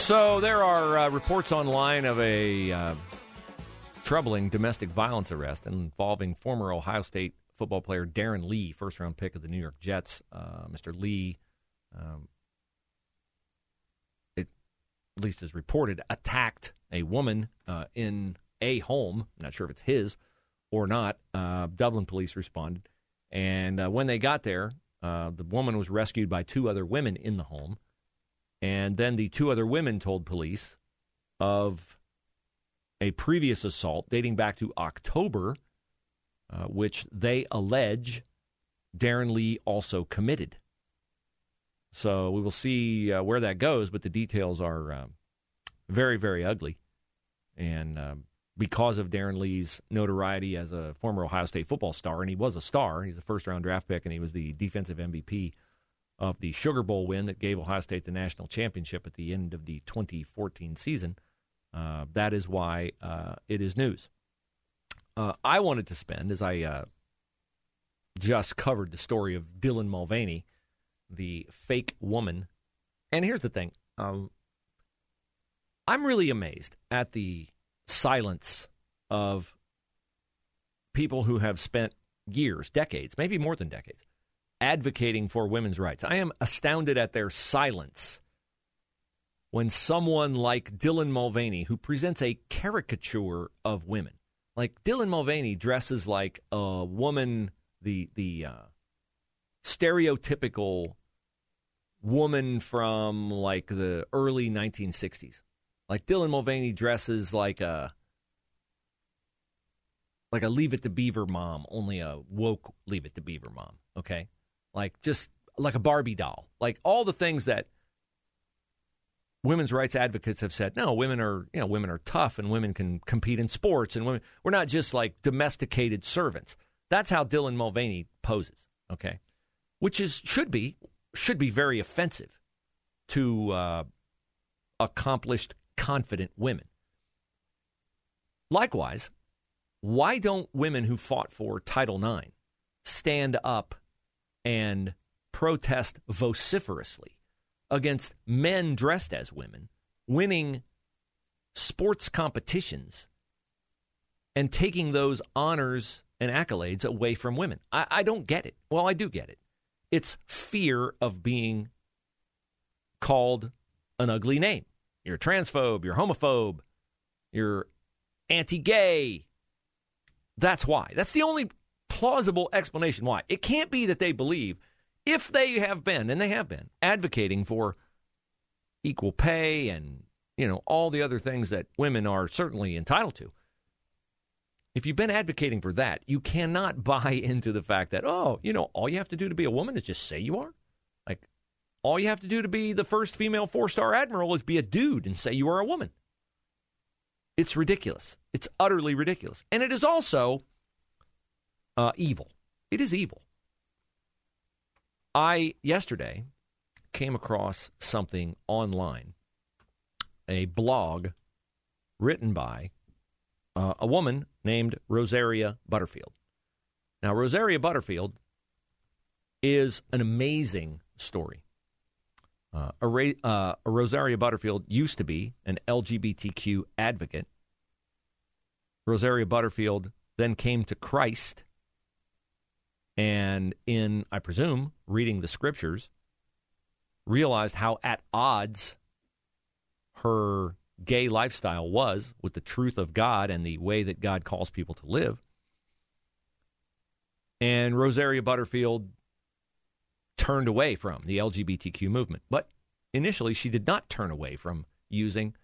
So there are uh, reports online of a uh, troubling domestic violence arrest involving former Ohio State football player Darron Lee, first round pick of the New York Jets. Uh, Mr. Lee, um, it at least is reported, attacked a woman uh, in a home. I'm not sure if it's his or not. Uh, Dublin police responded, and uh, when they got there, the woman was rescued by two other women in the home. And then the two other women told police of a previous assault dating back to October, uh, which they allege Darron Lee also committed. So we will see uh, where that goes, but the details are uh, very, very ugly. And um, because of Darron Lee's notoriety as a former Ohio State football star, and he was a star, he's a first round draft pick, and he was the defensive MVP of the Sugar Bowl win that gave Ohio State the national championship at the end of the 2014 season. Uh, that is why uh, it is news. Uh, I wanted to spend, as I uh, just covered the story of Dylan Mulvaney, the fake woman. And here's the thing um, I'm really amazed at the silence of people who have spent years, decades, maybe more than decades, advocating for women's rights. I am astounded at their silence when someone like Dylan Mulvaney, who presents a caricature of women, like Dylan Mulvaney dresses like a woman, the the uh, stereotypical woman from like the early 1960s. Like Dylan Mulvaney dresses like a like a Leave It to Beaver mom, only a woke Leave It to Beaver mom. Okay, like just like a Barbie doll, like all the things that women's rights advocates have said. No, women are you know women are tough and women can compete in sports and women we're not just like domesticated servants. That's how Dylan Mulvaney poses. Okay, which is should be should be very offensive to uh, accomplished, confident women. Likewise, why don't women who fought for Title IX stand up and protest vociferously against men dressed as women winning sports competitions and taking those honors and accolades away from women. I, I, don't get it. Well, I do get it. It's fear of being called an ugly name. You're a transphobe, you're homophobe, you're anti gay. That's why. That's the only plausible explanation why. It can't be that they believe, if they have been, and they have been, advocating for equal pay and, you know, all the other things that women are certainly entitled to. If you've been advocating for that, you cannot buy into the fact that, oh, you know, all you have to do to be a woman is just say you are. Like, all you have to do to be the first female four star admiral is be a dude and say you are a woman. It's ridiculous. It's utterly ridiculous. And it is also uh, evil. It is evil. I, yesterday, came across something online, a blog written by uh, a woman named Rosaria Butterfield. Now, Rosaria Butterfield is an amazing story. Uh, a, uh, Rosaria Butterfield used to be an LGBTQ advocate. Rosaria Butterfield then came to Christ and in, I presume, reading the scriptures, realized how at odds her gay lifestyle was with the truth of God and the way that God calls people to live. And Rosaria Butterfield turned away from the LGBTQ movement. But initially, she did not turn away from using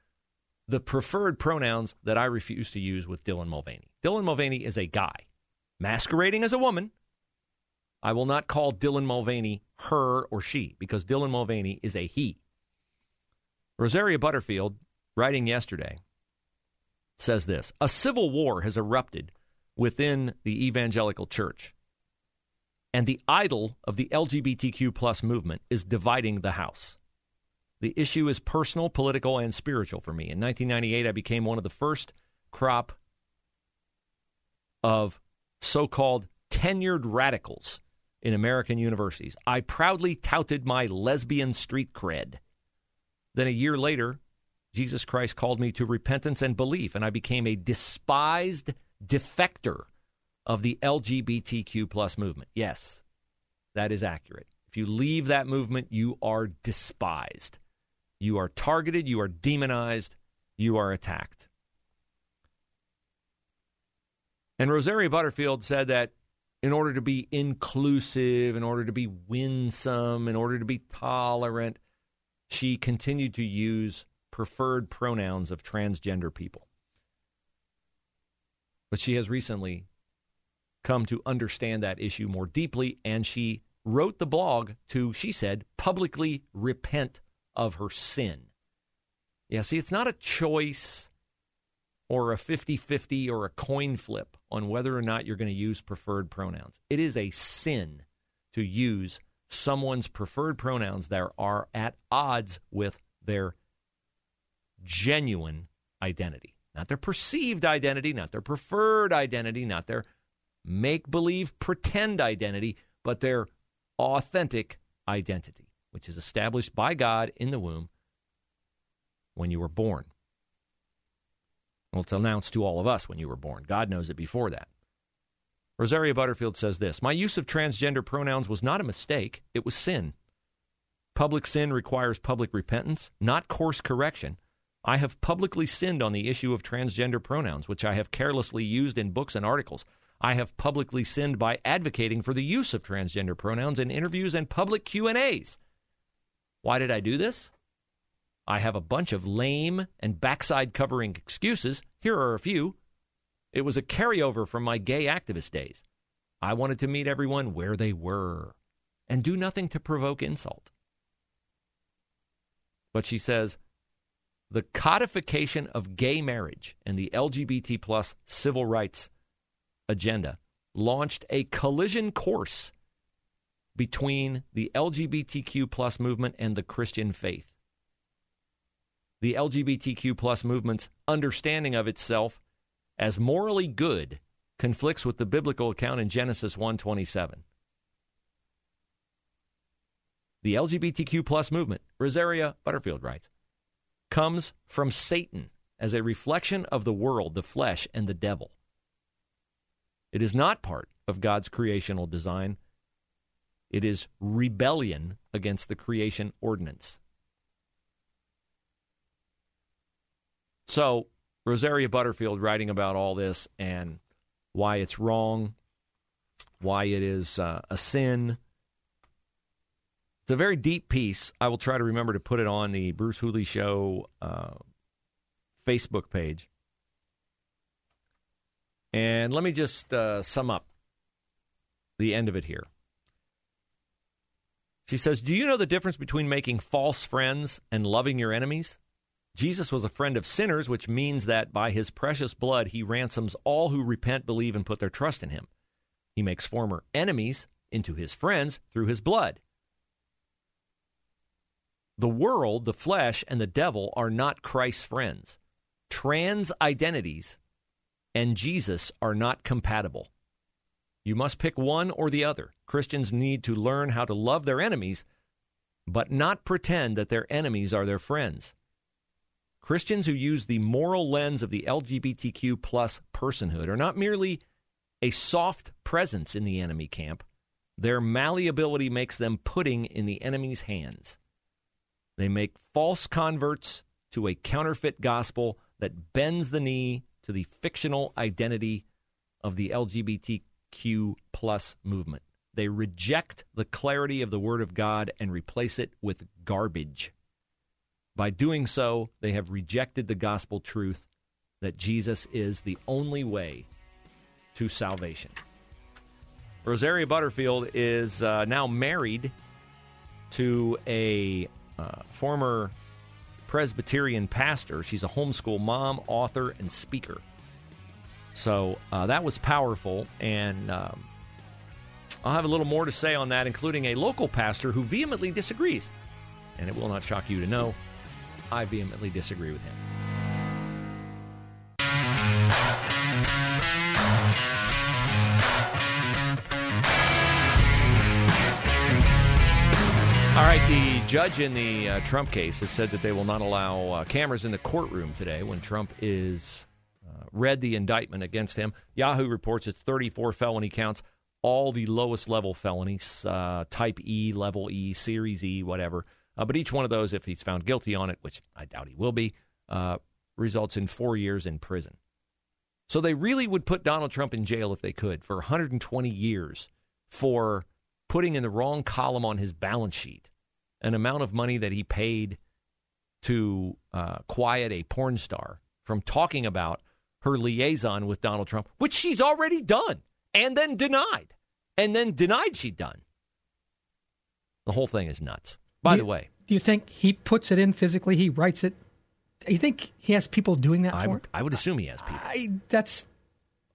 the preferred pronouns that I refuse to use with Dylan Mulvaney. Dylan Mulvaney is a guy masquerading as a woman. I will not call Dylan Mulvaney her or she because Dylan Mulvaney is a he. Rosaria Butterfield, writing yesterday, says this A civil war has erupted within the evangelical church, and the idol of the LGBTQ plus movement is dividing the house. The issue is personal, political, and spiritual for me. In 1998, I became one of the first crop of so called tenured radicals in American universities. I proudly touted my lesbian street cred. Then a year later, Jesus Christ called me to repentance and belief, and I became a despised defector of the LGBTQ plus movement. Yes, that is accurate. If you leave that movement, you are despised. You are targeted, you are demonized, you are attacked. And Rosaria Butterfield said that in order to be inclusive, in order to be winsome, in order to be tolerant, she continued to use preferred pronouns of transgender people. But she has recently come to understand that issue more deeply, and she wrote the blog to, she said, publicly repent of her sin. Yeah, see, it's not a choice or a 50 50 or a coin flip on whether or not you're going to use preferred pronouns. It is a sin to use someone's preferred pronouns that are at odds with their genuine identity. Not their perceived identity, not their preferred identity, not their make believe pretend identity, but their authentic identity which is established by God in the womb when you were born. Well, it's announced to all of us when you were born. God knows it before that. Rosaria Butterfield says this My use of transgender pronouns was not a mistake, it was sin. Public sin requires public repentance, not course correction. I have publicly sinned on the issue of transgender pronouns, which I have carelessly used in books and articles. I have publicly sinned by advocating for the use of transgender pronouns in interviews and public Q&As. Why did I do this? I have a bunch of lame and backside covering excuses. Here are a few. It was a carryover from my gay activist days. I wanted to meet everyone where they were and do nothing to provoke insult. But she says the codification of gay marriage and the LGBT plus civil rights agenda launched a collision course between the LGBTQ plus movement and the Christian faith. The LGBTQ plus movement's understanding of itself as morally good conflicts with the biblical account in Genesis 1:27. The LGBTQ plus movement, Rosaria Butterfield writes, comes from Satan as a reflection of the world, the flesh, and the devil. It is not part of God's creational design, it is rebellion against the creation ordinance. So, Rosaria Butterfield writing about all this and why it's wrong, why it is uh, a sin. It's a very deep piece. I will try to remember to put it on the Bruce Hooley Show uh, Facebook page. And let me just uh, sum up the end of it here. She says, Do you know the difference between making false friends and loving your enemies? Jesus was a friend of sinners, which means that by his precious blood he ransoms all who repent, believe, and put their trust in him. He makes former enemies into his friends through his blood. The world, the flesh, and the devil are not Christ's friends. Trans identities and Jesus are not compatible. You must pick one or the other. Christians need to learn how to love their enemies, but not pretend that their enemies are their friends. Christians who use the moral lens of the LGBTQ plus personhood are not merely a soft presence in the enemy camp. Their malleability makes them pudding in the enemy's hands. They make false converts to a counterfeit gospel that bends the knee to the fictional identity of the LGBTQ plus movement. They reject the clarity of the Word of God and replace it with garbage. By doing so, they have rejected the gospel truth that Jesus is the only way to salvation. Rosaria Butterfield is uh, now married to a uh, former Presbyterian pastor. She's a homeschool mom, author, and speaker. So uh, that was powerful, and um, I'll have a little more to say on that, including a local pastor who vehemently disagrees. And it will not shock you to know I vehemently disagree with him. All right, the judge in the uh, Trump case has said that they will not allow uh, cameras in the courtroom today when Trump is uh, read the indictment against him. Yahoo reports it's 34 felony counts, all the lowest level felonies, uh, type E, level E, series E, whatever. Uh, but each one of those, if he's found guilty on it, which I doubt he will be, uh, results in four years in prison. So they really would put Donald Trump in jail if they could for 120 years for putting in the wrong column on his balance sheet an amount of money that he paid to uh, quiet a porn star from talking about her liaison with Donald Trump, which she's already done and then denied, and then denied she'd done. The whole thing is nuts. By do the you, way, do you think he puts it in physically? He writes it. Do you think he has people doing that I for him? I would assume he has people. I, that's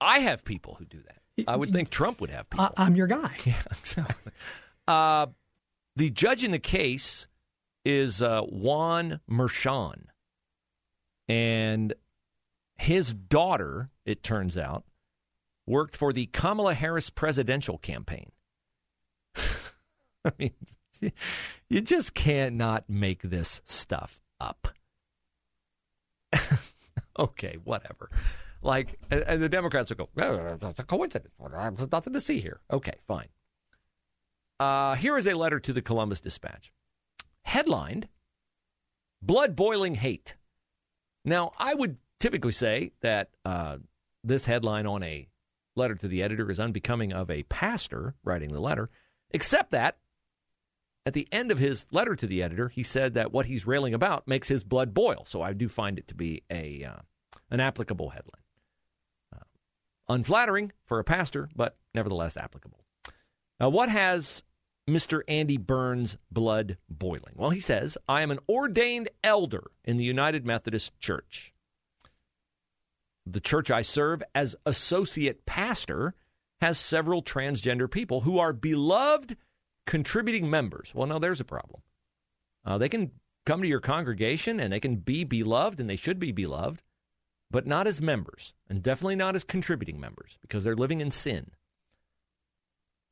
I have people who do that. I would think Trump would have people. I, I'm your guy. Yeah, exactly. Uh, the judge in the case is uh, Juan Merchan. And his daughter, it turns out, worked for the Kamala Harris presidential campaign. I mean, you just can't not make this stuff up. okay, whatever. Like, and, and the Democrats will go, "Oh, that's a coincidence. There's nothing to see here. Okay, fine. Uh, here is a letter to the Columbus Dispatch. Headlined Blood Boiling Hate. Now, I would typically say that uh, this headline on a letter to the editor is unbecoming of a pastor writing the letter, except that at the end of his letter to the editor, he said that what he's railing about makes his blood boil. So I do find it to be a uh, an applicable headline. Uh, unflattering for a pastor, but nevertheless applicable. Now, what has Mr. Andy Burns' blood boiling? Well, he says, I am an ordained elder in the United Methodist Church. The church I serve as associate pastor has several transgender people who are beloved contributing members. Well, no, there's a problem. Uh, they can come to your congregation and they can be beloved and they should be beloved, but not as members and definitely not as contributing members because they're living in sin.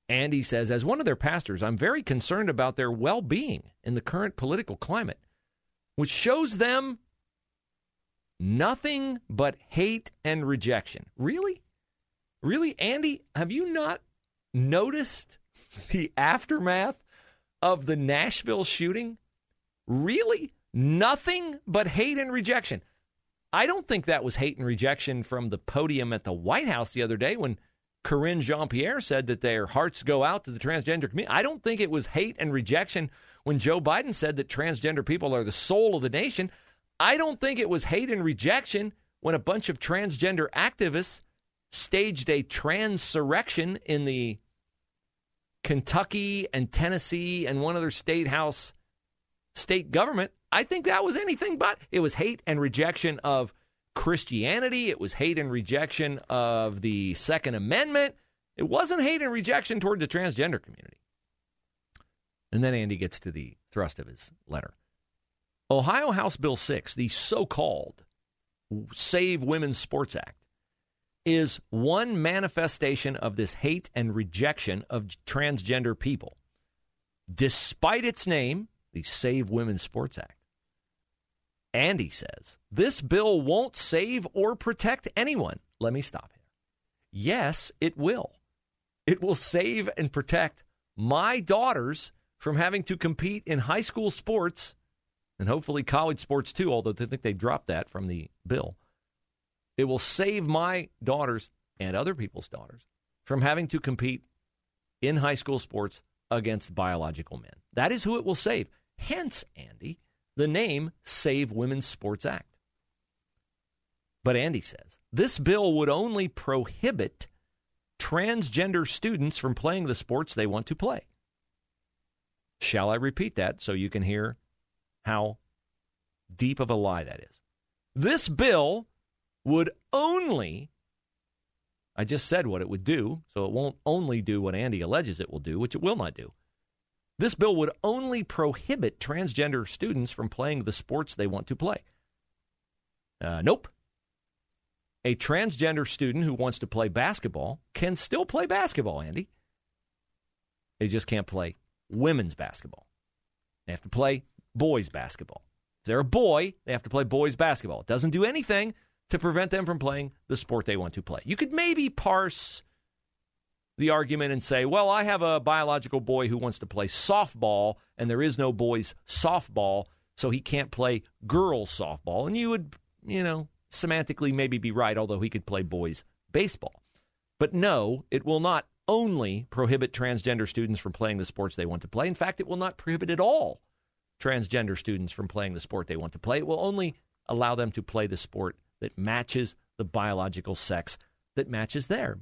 And he says, as one of their pastors, I'm very concerned about their well being in the current political climate, which shows them nothing but hate and rejection. Really? Really, Andy, have you not noticed the aftermath of the Nashville shooting? Really? Nothing but hate and rejection. I don't think that was hate and rejection from the podium at the White House the other day when Karine Jean-Pierre said that their hearts go out to the transgender community. I don't think it was hate and rejection when Joe Biden said that transgender people are the soul of the nation. I don't think it was hate and rejection when a bunch of transgender activists staged a transurrection in the Kentucky and Tennessee and one other state house state government. I think that was anything but. It was hate and rejection of Christianity. It was hate and rejection of the Second Amendment. It wasn't hate and rejection toward the transgender community. And then Andy gets to the thrust of his letter. Ohio House Bill 6, the so called Save Women's Sports Act, is one manifestation of this hate and rejection of transgender people. Despite its name, the Save Women's Sports Act. Andy says, this bill won't save or protect anyone. Let me stop here. Yes, it will. It will save and protect my daughters from having to compete in high school sports and hopefully college sports too, although they think they dropped that from the bill. It will save my daughters and other people's daughters from having to compete in high school sports against biological men. That is who it will save. Hence, Andy, the name Save Women's Sports Act. But Andy says this bill would only prohibit transgender students from playing the sports they want to play. Shall I repeat that so you can hear how deep of a lie that is? This bill would only, I just said what it would do, so it won't only do what Andy alleges it will do, which it will not do. This bill would only prohibit transgender students from playing the sports they want to play. Uh, nope. A transgender student who wants to play basketball can still play basketball, Andy. They just can't play women's basketball. They have to play boys basketball. If they're a boy, they have to play boys basketball. It doesn't do anything to prevent them from playing the sport they want to play. You could maybe parse the argument and say, well, I have a biological boy who wants to play softball, and there is no boys' softball, so he can't play girls' softball. And you would, you know, semantically maybe be right, although he could play boys' baseball. But no, it will not only prohibit transgender students from playing the sports they want to play. In fact, it will not prohibit at all transgender students from playing the sport they want to play. It will only allow them to play the sport that matches the biological sex that matches there.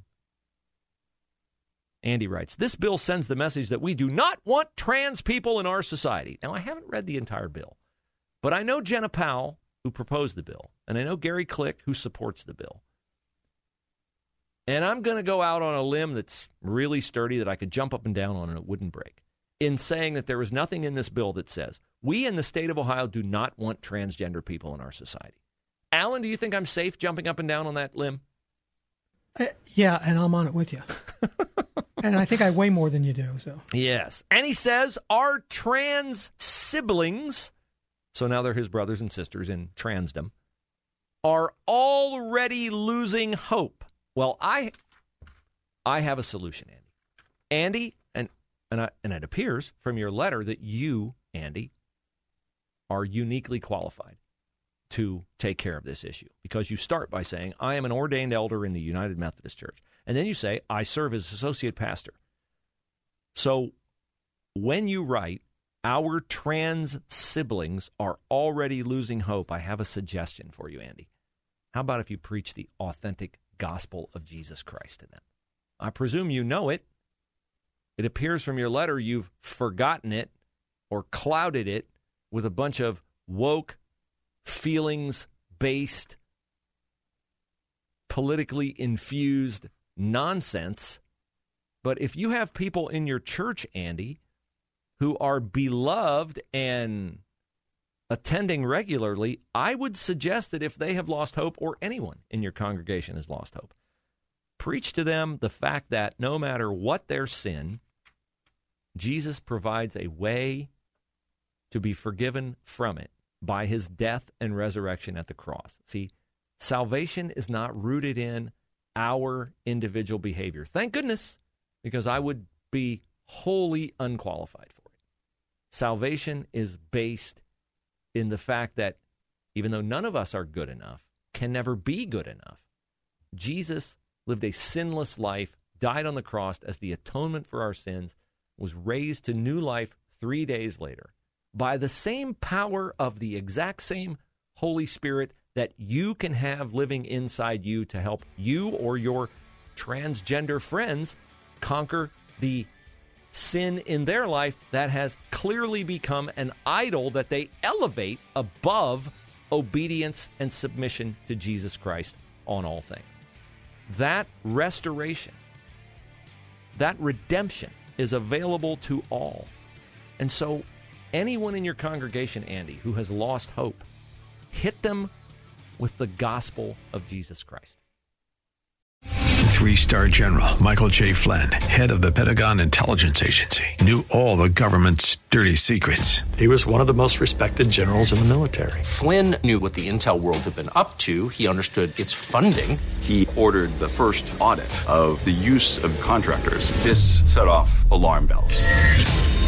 Andy writes, This bill sends the message that we do not want trans people in our society. Now, I haven't read the entire bill, but I know Jena Powell, who proposed the bill, and I know Gary Click, who supports the bill. And I'm going to go out on a limb that's really sturdy that I could jump up and down on and it wouldn't break in saying that there is nothing in this bill that says we in the state of Ohio do not want transgender people in our society. Alan, do you think I'm safe jumping up and down on that limb? Uh, yeah, and I'm on it with you. and I think I weigh more than you do. So yes, and he says our trans siblings, so now they're his brothers and sisters in transdom, are already losing hope. Well, I, I have a solution, Andy. Andy, and and I, and it appears from your letter that you, Andy, are uniquely qualified to take care of this issue because you start by saying, I am an ordained elder in the United Methodist Church. And then you say, I serve as associate pastor. So when you write, our trans siblings are already losing hope, I have a suggestion for you, Andy. How about if you preach the authentic gospel of Jesus Christ to them? I presume you know it. It appears from your letter you've forgotten it or clouded it with a bunch of woke feelings based, politically infused nonsense. But if you have people in your church, Andy, who are beloved and attending regularly, I would suggest that if they have lost hope, or anyone in your congregation has lost hope, preach to them the fact that no matter what their sin, Jesus provides a way to be forgiven from it by his death and resurrection at the cross. See, salvation is not rooted in our individual behavior. Thank goodness, because I would be wholly unqualified for it. Salvation is based in the fact that even though none of us are good enough, can never be good enough, Jesus lived a sinless life, died on the cross as the atonement for our sins, was raised to new life three days later by the same power of the exact same Holy Spirit that you can have living inside you to help you or your transgender friends conquer the sin in their life that has clearly become an idol that they elevate above obedience and submission to Jesus Christ on all things. That restoration, that redemption is available to all. And so anyone in your congregation, Andy, who has lost hope, hit them with the gospel of Jesus Christ. Three star general Michael J. Flynn, head of the Pentagon Intelligence Agency, knew all the government's dirty secrets. He was one of the most respected generals in the military. Flynn knew what the intel world had been up to, he understood its funding. He ordered the first audit of the use of contractors. This set off alarm bells.